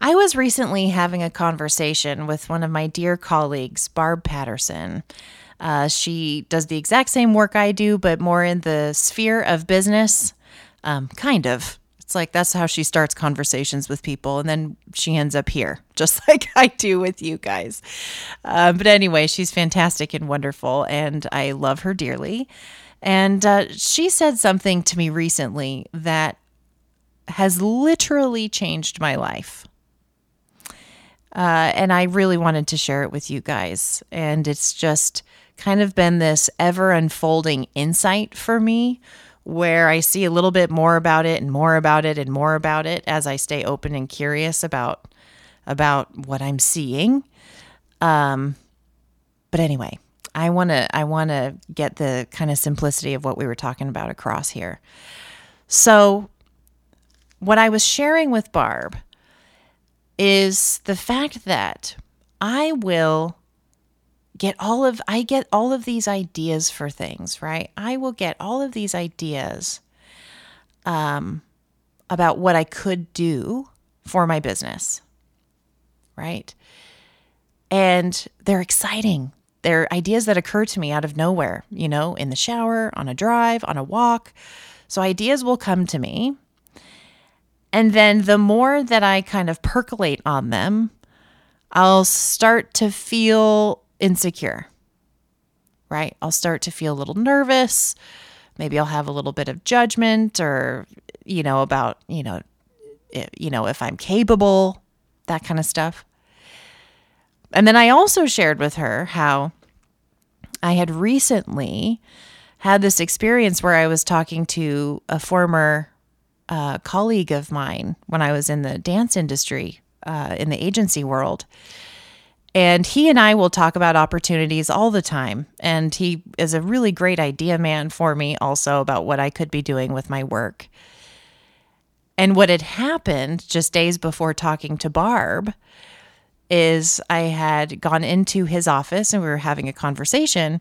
I was recently having a conversation with one of my dear colleagues, Barb Patterson. Uh, she does the exact same work I do, but more in the sphere of business. Um, kind of. It's like that's how she starts conversations with people, and then she ends up here, just like I do with you guys. Uh, but anyway, she's fantastic and wonderful, and I love her dearly. And uh, she said something to me recently that has literally changed my life. Uh, and I really wanted to share it with you guys. And it's just kind of been this ever unfolding insight for me where I see a little bit more about it and more about it and more about it as I stay open and curious about about what I'm seeing. Um, but anyway, I want to I want to get the kind of simplicity of what we were talking about across here. So, what I was sharing with Barb is the fact that I will get all of I get all of these ideas for things, right? I will get all of these ideas um about what I could do for my business. Right? And they're exciting. They're ideas that occur to me out of nowhere, you know, in the shower, on a drive, on a walk. So ideas will come to me. And then the more that I kind of percolate on them, I'll start to feel insecure, right? I'll start to feel a little nervous. Maybe I'll have a little bit of judgment or, you know, about, you know, you know, if I'm capable, that kind of stuff. And then I also shared with her how I had recently had this experience where I was talking to a former uh, colleague of mine when I was in the dance industry, uh, in the agency world. And he and I will talk about opportunities all the time. And he is a really great idea man for me, also about what I could be doing with my work. And what had happened just days before talking to Barb is I had gone into his office and we were having a conversation,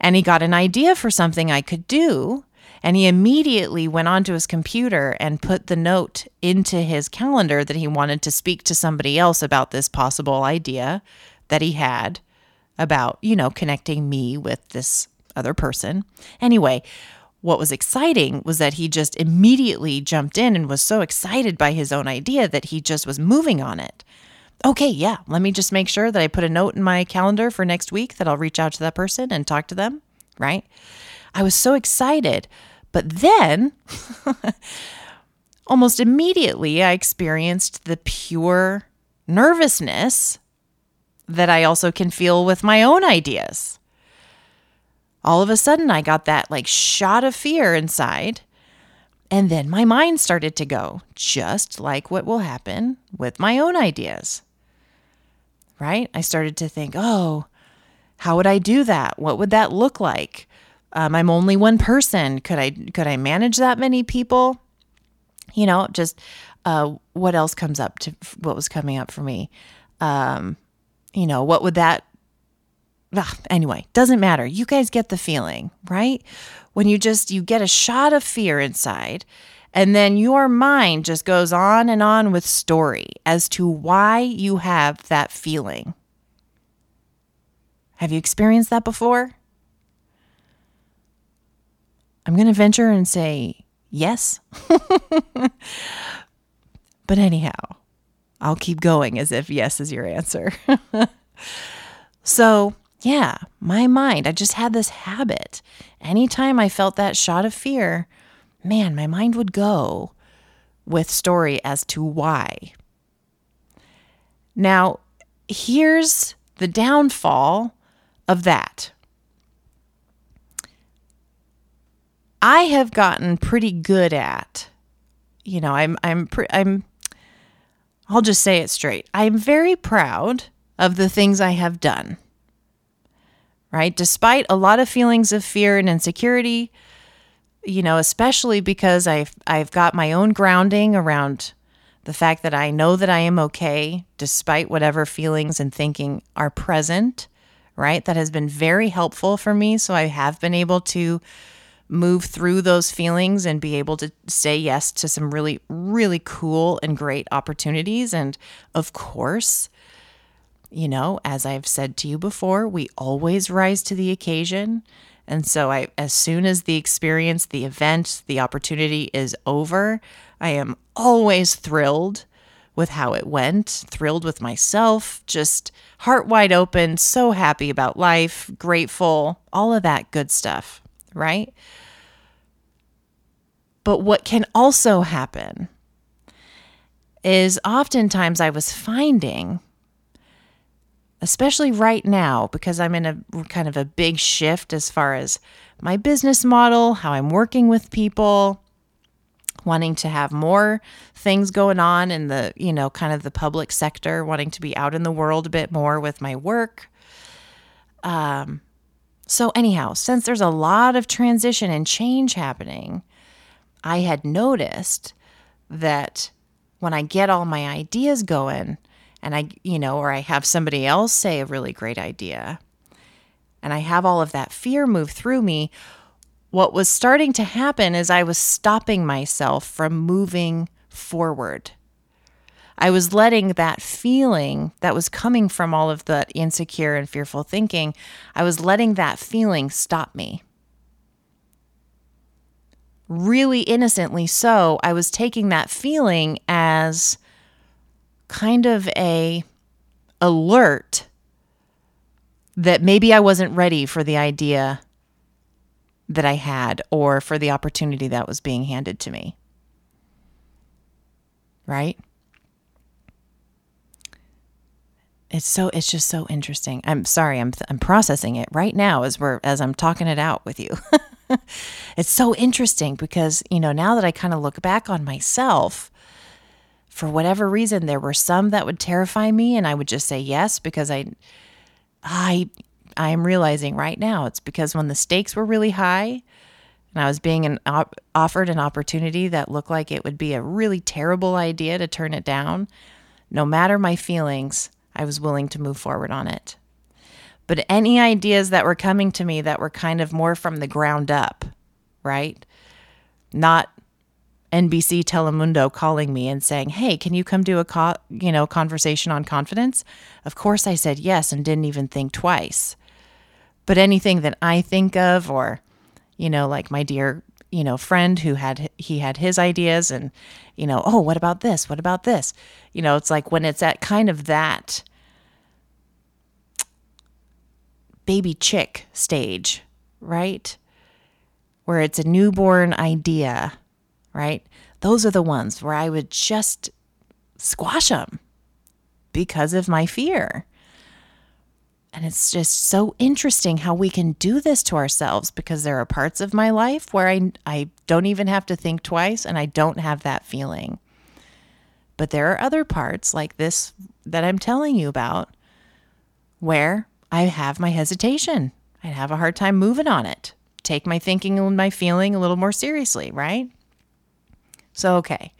and he got an idea for something I could do. And he immediately went onto his computer and put the note into his calendar that he wanted to speak to somebody else about this possible idea that he had about, you know, connecting me with this other person. Anyway, what was exciting was that he just immediately jumped in and was so excited by his own idea that he just was moving on it. Okay, yeah, let me just make sure that I put a note in my calendar for next week that I'll reach out to that person and talk to them, right? I was so excited. But then, almost immediately, I experienced the pure nervousness that I also can feel with my own ideas. All of a sudden, I got that like shot of fear inside. And then my mind started to go, just like what will happen with my own ideas. Right? I started to think, oh, how would I do that? What would that look like? Um, I'm only one person. Could I could I manage that many people? You know, just uh, what else comes up to what was coming up for me? Um, you know, what would that? Ugh, anyway, doesn't matter. You guys get the feeling, right? When you just you get a shot of fear inside, and then your mind just goes on and on with story as to why you have that feeling. Have you experienced that before? I'm going to venture and say yes. but anyhow, I'll keep going as if yes is your answer. so, yeah, my mind, I just had this habit. Anytime I felt that shot of fear, man, my mind would go with story as to why. Now, here's the downfall of that. I have gotten pretty good at, you know, I'm I'm pre- I'm I'll just say it straight. I'm very proud of the things I have done. Right? Despite a lot of feelings of fear and insecurity, you know, especially because I've I've got my own grounding around the fact that I know that I am okay despite whatever feelings and thinking are present, right? That has been very helpful for me. So I have been able to move through those feelings and be able to say yes to some really, really cool and great opportunities. And of course, you know, as I've said to you before, we always rise to the occasion. And so I as soon as the experience, the event, the opportunity is over, I am always thrilled with how it went, thrilled with myself, just heart wide open, so happy about life, grateful, all of that good stuff, right? But what can also happen is oftentimes I was finding, especially right now, because I'm in a kind of a big shift as far as my business model, how I'm working with people, wanting to have more things going on in the, you know, kind of the public sector, wanting to be out in the world a bit more with my work. Um, so, anyhow, since there's a lot of transition and change happening, I had noticed that when I get all my ideas going and I, you know, or I have somebody else say a really great idea and I have all of that fear move through me, what was starting to happen is I was stopping myself from moving forward. I was letting that feeling that was coming from all of the insecure and fearful thinking, I was letting that feeling stop me really innocently so, I was taking that feeling as kind of a alert that maybe I wasn't ready for the idea that I had or for the opportunity that was being handed to me. Right? It's so it's just so interesting. I'm sorry, I'm I'm processing it right now as we're as I'm talking it out with you. it's so interesting because, you know, now that I kind of look back on myself, for whatever reason, there were some that would terrify me and I would just say yes because I, I, I am realizing right now it's because when the stakes were really high and I was being an, op- offered an opportunity that looked like it would be a really terrible idea to turn it down, no matter my feelings, I was willing to move forward on it. But any ideas that were coming to me that were kind of more from the ground up, right? Not NBC Telemundo calling me and saying, "Hey, can you come do a co- you know conversation on confidence?" Of course, I said yes and didn't even think twice. But anything that I think of, or you know, like my dear you know friend who had he had his ideas, and you know, oh, what about this? What about this? You know, it's like when it's at kind of that baby chick stage, right? Where it's a newborn idea, right? Those are the ones where I would just squash them because of my fear. And it's just so interesting how we can do this to ourselves because there are parts of my life where I, I don't even have to think twice and I don't have that feeling. But there are other parts like this that I'm telling you about where I have my hesitation. I'd have a hard time moving on it. Take my thinking and my feeling a little more seriously, right? So, okay.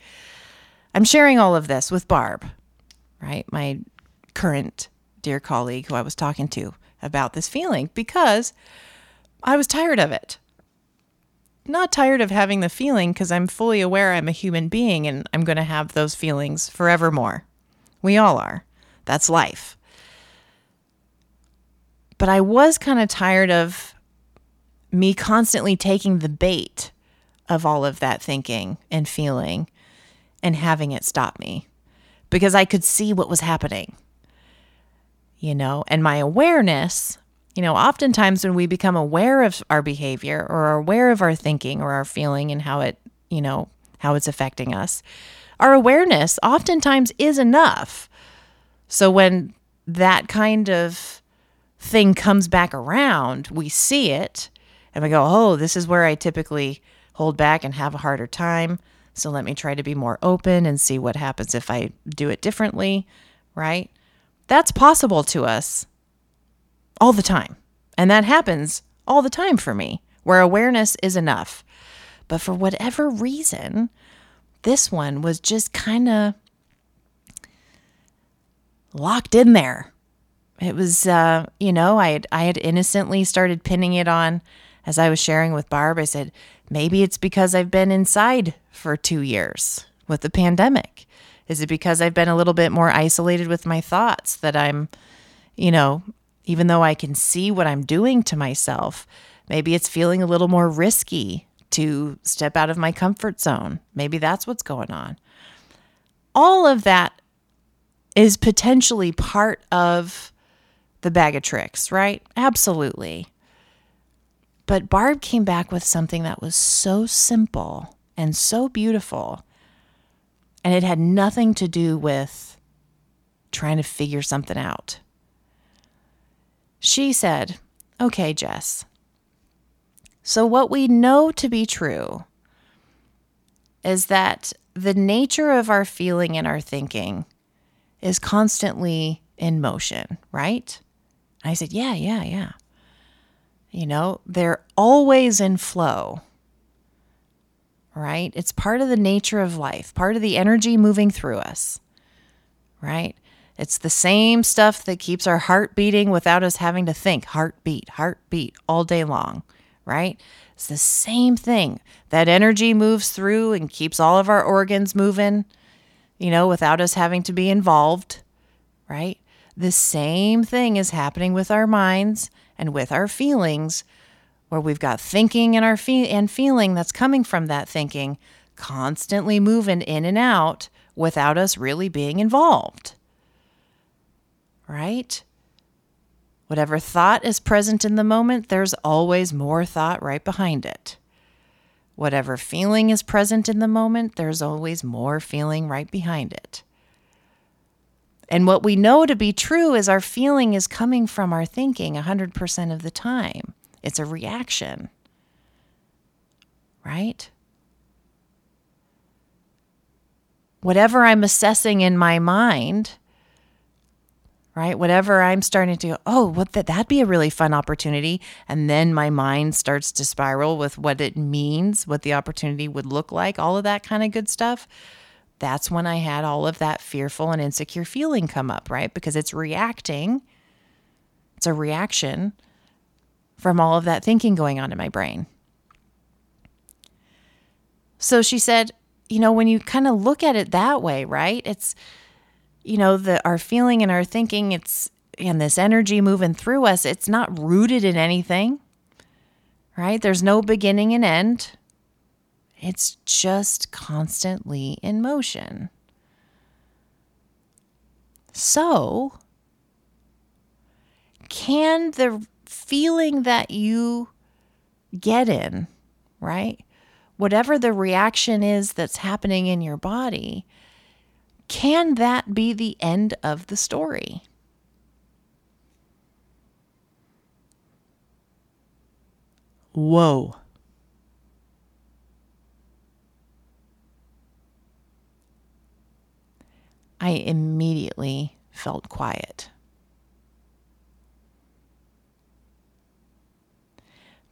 I'm sharing all of this with Barb, right? My current dear colleague who I was talking to about this feeling because I was tired of it. Not tired of having the feeling because I'm fully aware I'm a human being and I'm going to have those feelings forevermore. We all are. That's life. But I was kind of tired of me constantly taking the bait of all of that thinking and feeling and having it stop me. because I could see what was happening. You know, and my awareness, you know, oftentimes when we become aware of our behavior or aware of our thinking or our feeling and how it, you know, how it's affecting us, our awareness oftentimes is enough. So when that kind of thing comes back around, we see it and we go, oh, this is where I typically hold back and have a harder time. So let me try to be more open and see what happens if I do it differently, right? That's possible to us all the time. And that happens all the time for me, where awareness is enough. But for whatever reason, this one was just kind of locked in there. It was, uh, you know, I had, I had innocently started pinning it on as I was sharing with Barb. I said, maybe it's because I've been inside for two years with the pandemic. Is it because I've been a little bit more isolated with my thoughts that I'm, you know, even though I can see what I'm doing to myself, maybe it's feeling a little more risky to step out of my comfort zone. Maybe that's what's going on. All of that is potentially part of the bag of tricks, right? Absolutely. But Barb came back with something that was so simple and so beautiful. And it had nothing to do with trying to figure something out. She said, Okay, Jess. So, what we know to be true is that the nature of our feeling and our thinking is constantly in motion, right? I said, Yeah, yeah, yeah. You know, they're always in flow, right? It's part of the nature of life, part of the energy moving through us, right? It's the same stuff that keeps our heart beating without us having to think heartbeat, heartbeat all day long, right? It's the same thing. That energy moves through and keeps all of our organs moving, you know, without us having to be involved, right? The same thing is happening with our minds and with our feelings, where we've got thinking and our fe- and feeling that's coming from that thinking constantly moving in and out without us really being involved. Right? Whatever thought is present in the moment, there's always more thought right behind it. Whatever feeling is present in the moment, there's always more feeling right behind it. And what we know to be true is our feeling is coming from our thinking 100% of the time. It's a reaction. Right? Whatever I'm assessing in my mind, right? Whatever I'm starting to oh, what that that'd be a really fun opportunity, and then my mind starts to spiral with what it means, what the opportunity would look like, all of that kind of good stuff that's when I had all of that fearful and insecure feeling come up, right? Because it's reacting, it's a reaction from all of that thinking going on in my brain. So she said, you know, when you kind of look at it that way, right? It's, you know, the our feeling and our thinking, it's and this energy moving through us, it's not rooted in anything, right? There's no beginning and end. It's just constantly in motion. So, can the feeling that you get in, right? Whatever the reaction is that's happening in your body, can that be the end of the story? Whoa. I immediately felt quiet.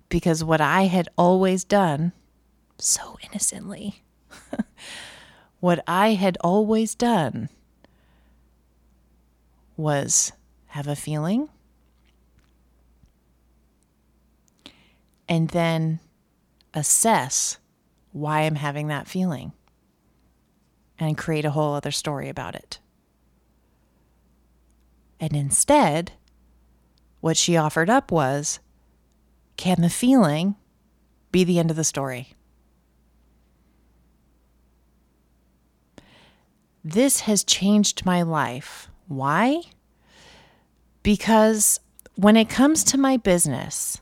Because what I had always done so innocently, what I had always done was have a feeling and then assess why I'm having that feeling and create a whole other story about it. And instead, what she offered up was can the feeling be the end of the story? this has changed my life. Why? Because when it comes to my business,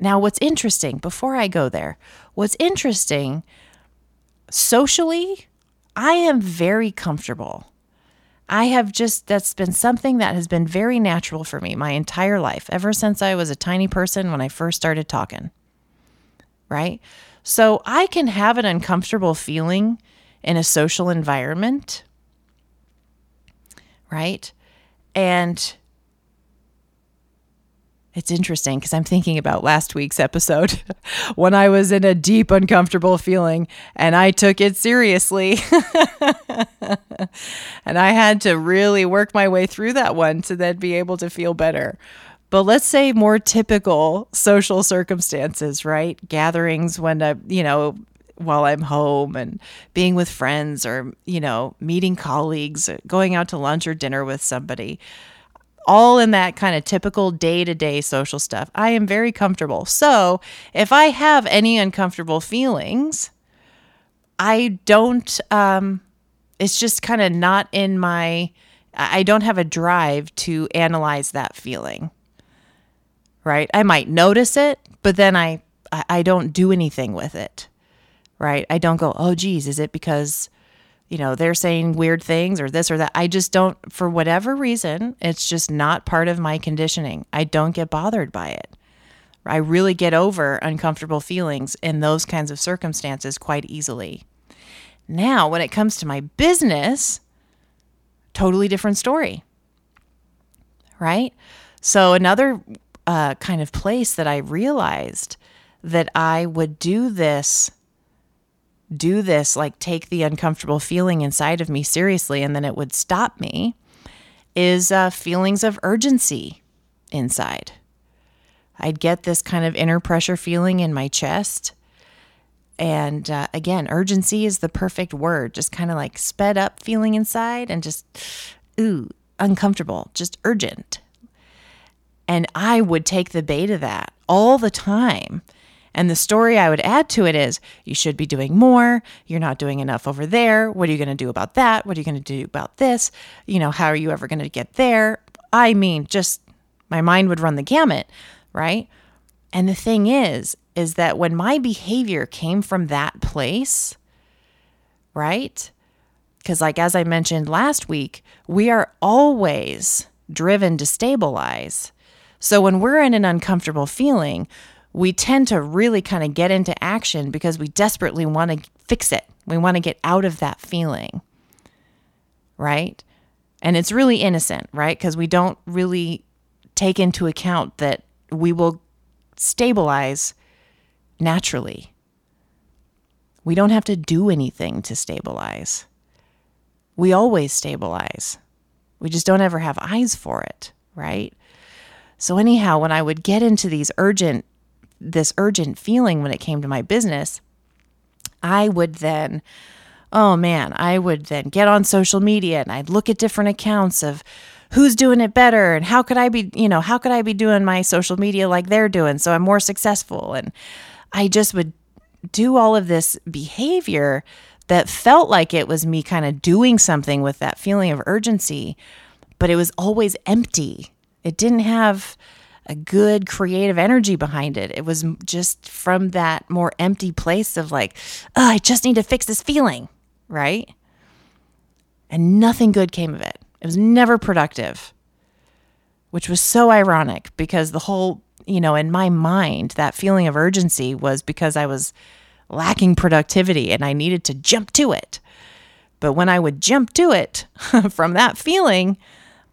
now what's interesting, before I go there, what's interesting socially, I am very comfortable. I have just, that's been something that has been very natural for me my entire life, ever since I was a tiny person when I first started talking. Right? So I can have an uncomfortable feeling in a social environment. Right? And it's interesting because I'm thinking about last week's episode when I was in a deep, uncomfortable feeling and I took it seriously. and I had to really work my way through that one to then be able to feel better. But let's say more typical social circumstances, right? Gatherings when, I, you know, while I'm home and being with friends or, you know, meeting colleagues, uh, going out to lunch or dinner with somebody all in that kind of typical day to day social stuff. I am very comfortable. So if I have any uncomfortable feelings, I don't, um, it's just kind of not in my, I don't have a drive to analyze that feeling. Right. I might notice it, but then I, I don't do anything with it. Right. I don't go, oh, geez, is it because you know, they're saying weird things or this or that. I just don't, for whatever reason, it's just not part of my conditioning. I don't get bothered by it. I really get over uncomfortable feelings in those kinds of circumstances quite easily. Now, when it comes to my business, totally different story. Right? So, another uh, kind of place that I realized that I would do this do this, like take the uncomfortable feeling inside of me seriously, and then it would stop me, is uh, feelings of urgency inside. I'd get this kind of inner pressure feeling in my chest. And uh, again, urgency is the perfect word, just kind of like sped up feeling inside and just, ooh, uncomfortable, just urgent. And I would take the bait of that all the time and the story I would add to it is you should be doing more. You're not doing enough over there. What are you going to do about that? What are you going to do about this? You know, how are you ever going to get there? I mean, just my mind would run the gamut, right? And the thing is, is that when my behavior came from that place, right? Because, like, as I mentioned last week, we are always driven to stabilize. So, when we're in an uncomfortable feeling, we tend to really kind of get into action because we desperately want to fix it. We want to get out of that feeling. Right? And it's really innocent, right? Because we don't really take into account that we will stabilize naturally. We don't have to do anything to stabilize. We always stabilize. We just don't ever have eyes for it, right? So, anyhow, when I would get into these urgent this urgent feeling when it came to my business, I would then, oh man, I would then get on social media and I'd look at different accounts of who's doing it better and how could I be, you know, how could I be doing my social media like they're doing so I'm more successful. And I just would do all of this behavior that felt like it was me kind of doing something with that feeling of urgency, but it was always empty. It didn't have a good creative energy behind it. It was just from that more empty place of like, oh, I just need to fix this feeling, right? And nothing good came of it. It was never productive, which was so ironic because the whole, you know, in my mind, that feeling of urgency was because I was lacking productivity and I needed to jump to it. But when I would jump to it from that feeling,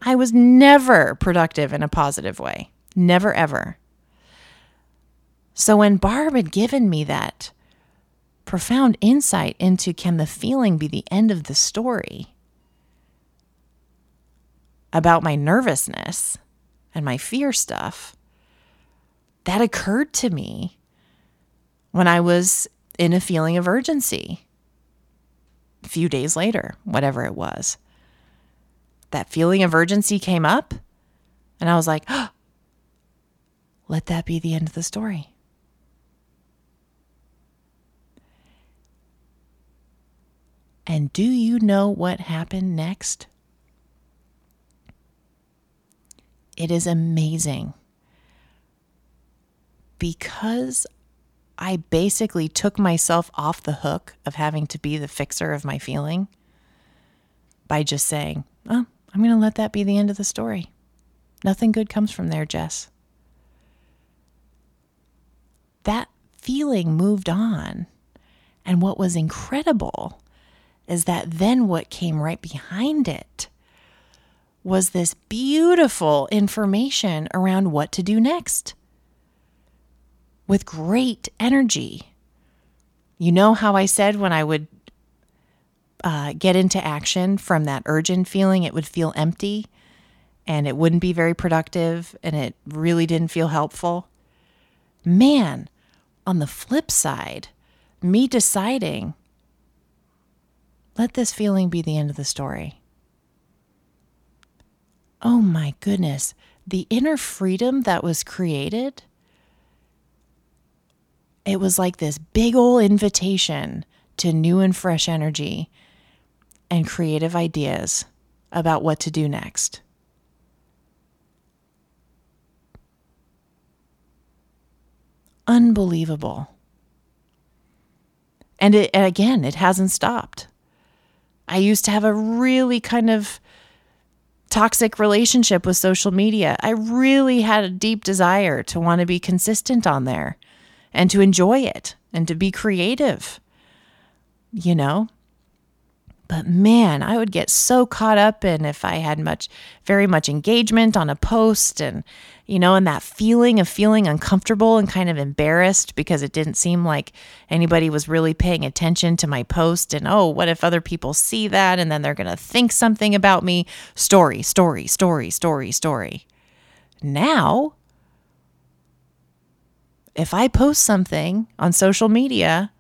I was never productive in a positive way. Never ever. So when Barb had given me that profound insight into can the feeling be the end of the story about my nervousness and my fear stuff, that occurred to me when I was in a feeling of urgency a few days later, whatever it was. That feeling of urgency came up, and I was like, oh, let that be the end of the story. And do you know what happened next? It is amazing. Because I basically took myself off the hook of having to be the fixer of my feeling by just saying, Oh, I'm going to let that be the end of the story. Nothing good comes from there, Jess. That feeling moved on. And what was incredible is that then what came right behind it was this beautiful information around what to do next with great energy. You know how I said when I would uh, get into action from that urgent feeling, it would feel empty and it wouldn't be very productive and it really didn't feel helpful? Man, on the flip side, me deciding, let this feeling be the end of the story. Oh my goodness, the inner freedom that was created. It was like this big old invitation to new and fresh energy and creative ideas about what to do next. Unbelievable. And it, again, it hasn't stopped. I used to have a really kind of toxic relationship with social media. I really had a deep desire to want to be consistent on there and to enjoy it and to be creative. You know, but man, I would get so caught up in if I had much, very much engagement on a post and, you know, and that feeling of feeling uncomfortable and kind of embarrassed because it didn't seem like anybody was really paying attention to my post. And oh, what if other people see that and then they're going to think something about me? Story, story, story, story, story. Now, if I post something on social media,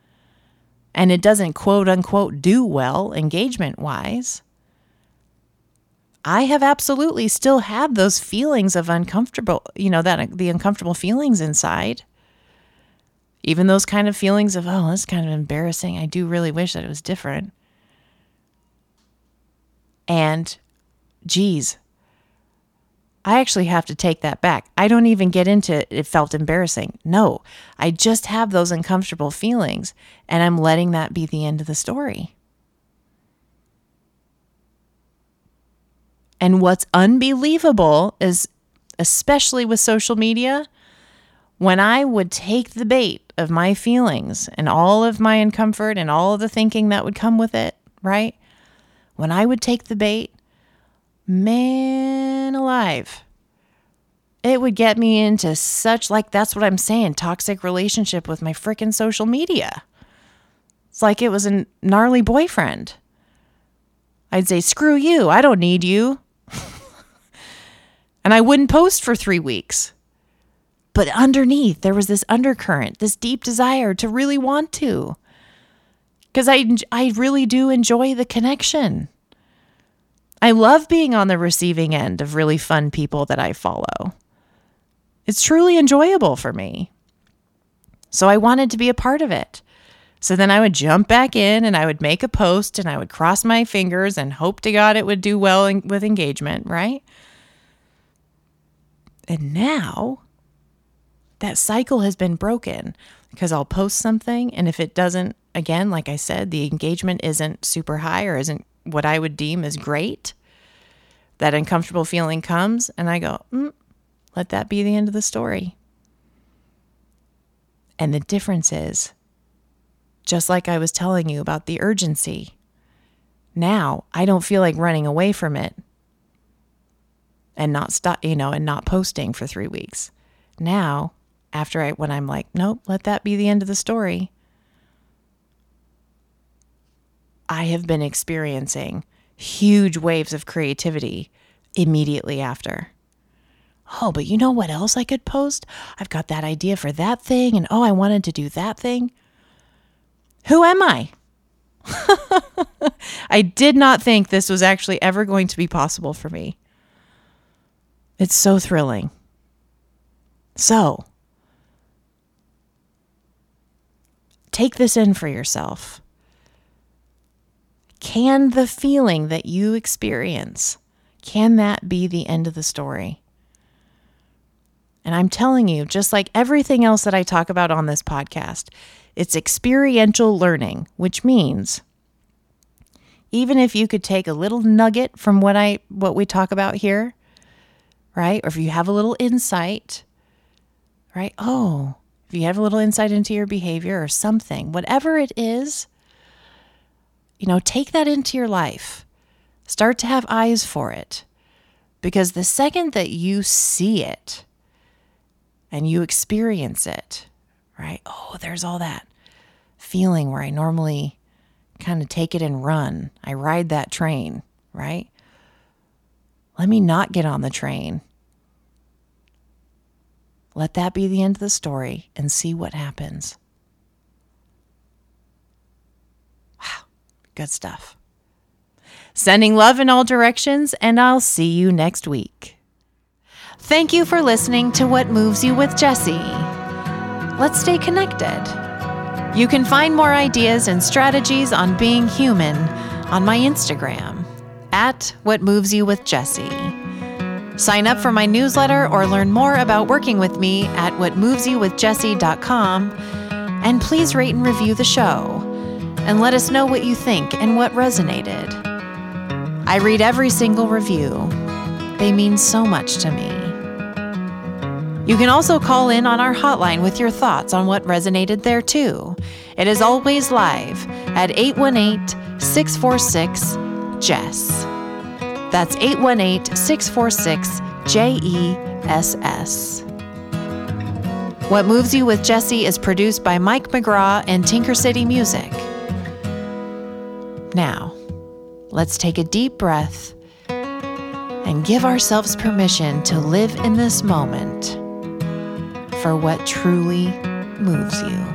and it doesn't quote unquote do well engagement wise, I have absolutely still had those feelings of uncomfortable, you know, that the uncomfortable feelings inside. Even those kind of feelings of, oh, that's kind of embarrassing. I do really wish that it was different. And geez, I actually have to take that back. I don't even get into it it felt embarrassing. No, I just have those uncomfortable feelings and I'm letting that be the end of the story. And what's unbelievable is, especially with social media, when I would take the bait of my feelings and all of my uncomfort and all of the thinking that would come with it, right? When I would take the bait, man alive. It would get me into such, like, that's what I'm saying, toxic relationship with my freaking social media. It's like it was a gnarly boyfriend. I'd say, screw you, I don't need you. and I wouldn't post for three weeks. But underneath, there was this undercurrent, this deep desire to really want to. Because I, I really do enjoy the connection. I love being on the receiving end of really fun people that I follow. It's truly enjoyable for me. So I wanted to be a part of it. So then I would jump back in and I would make a post and I would cross my fingers and hope to God it would do well in, with engagement, right? And now that cycle has been broken because I'll post something and if it doesn't, again, like I said, the engagement isn't super high or isn't what I would deem as great, that uncomfortable feeling comes, and I go, mm, let that be the end of the story. And the difference is, just like I was telling you about the urgency, now I don't feel like running away from it and not stop, you know, and not posting for three weeks. Now, after I, when I'm like, nope, let that be the end of the story, I have been experiencing huge waves of creativity immediately after. Oh, but you know what else I could post? I've got that idea for that thing, and oh, I wanted to do that thing. Who am I? I did not think this was actually ever going to be possible for me. It's so thrilling. So, take this in for yourself. Can the feeling that you experience, can that be the end of the story? And I'm telling you, just like everything else that I talk about on this podcast, it's experiential learning, which means even if you could take a little nugget from what I what we talk about here, right? Or if you have a little insight, right? Oh, if you have a little insight into your behavior or something, whatever it is, you know, take that into your life. Start to have eyes for it. Because the second that you see it and you experience it, right? Oh, there's all that feeling where I normally kind of take it and run. I ride that train, right? Let me not get on the train. Let that be the end of the story and see what happens. Good stuff. Sending love in all directions, and I'll see you next week. Thank you for listening to What Moves You with Jessie. Let's stay connected. You can find more ideas and strategies on being human on my Instagram at What Moves You with Jessie. Sign up for my newsletter or learn more about working with me at whatmovesyouwithjessie.com. And please rate and review the show and let us know what you think and what resonated. I read every single review, they mean so much to me. You can also call in on our hotline with your thoughts on what resonated there too. It is always live at 818 646 JESS. That's 818 646 J E S S. What Moves You with Jessie is produced by Mike McGraw and Tinker City Music. Now, let's take a deep breath and give ourselves permission to live in this moment for what truly moves you.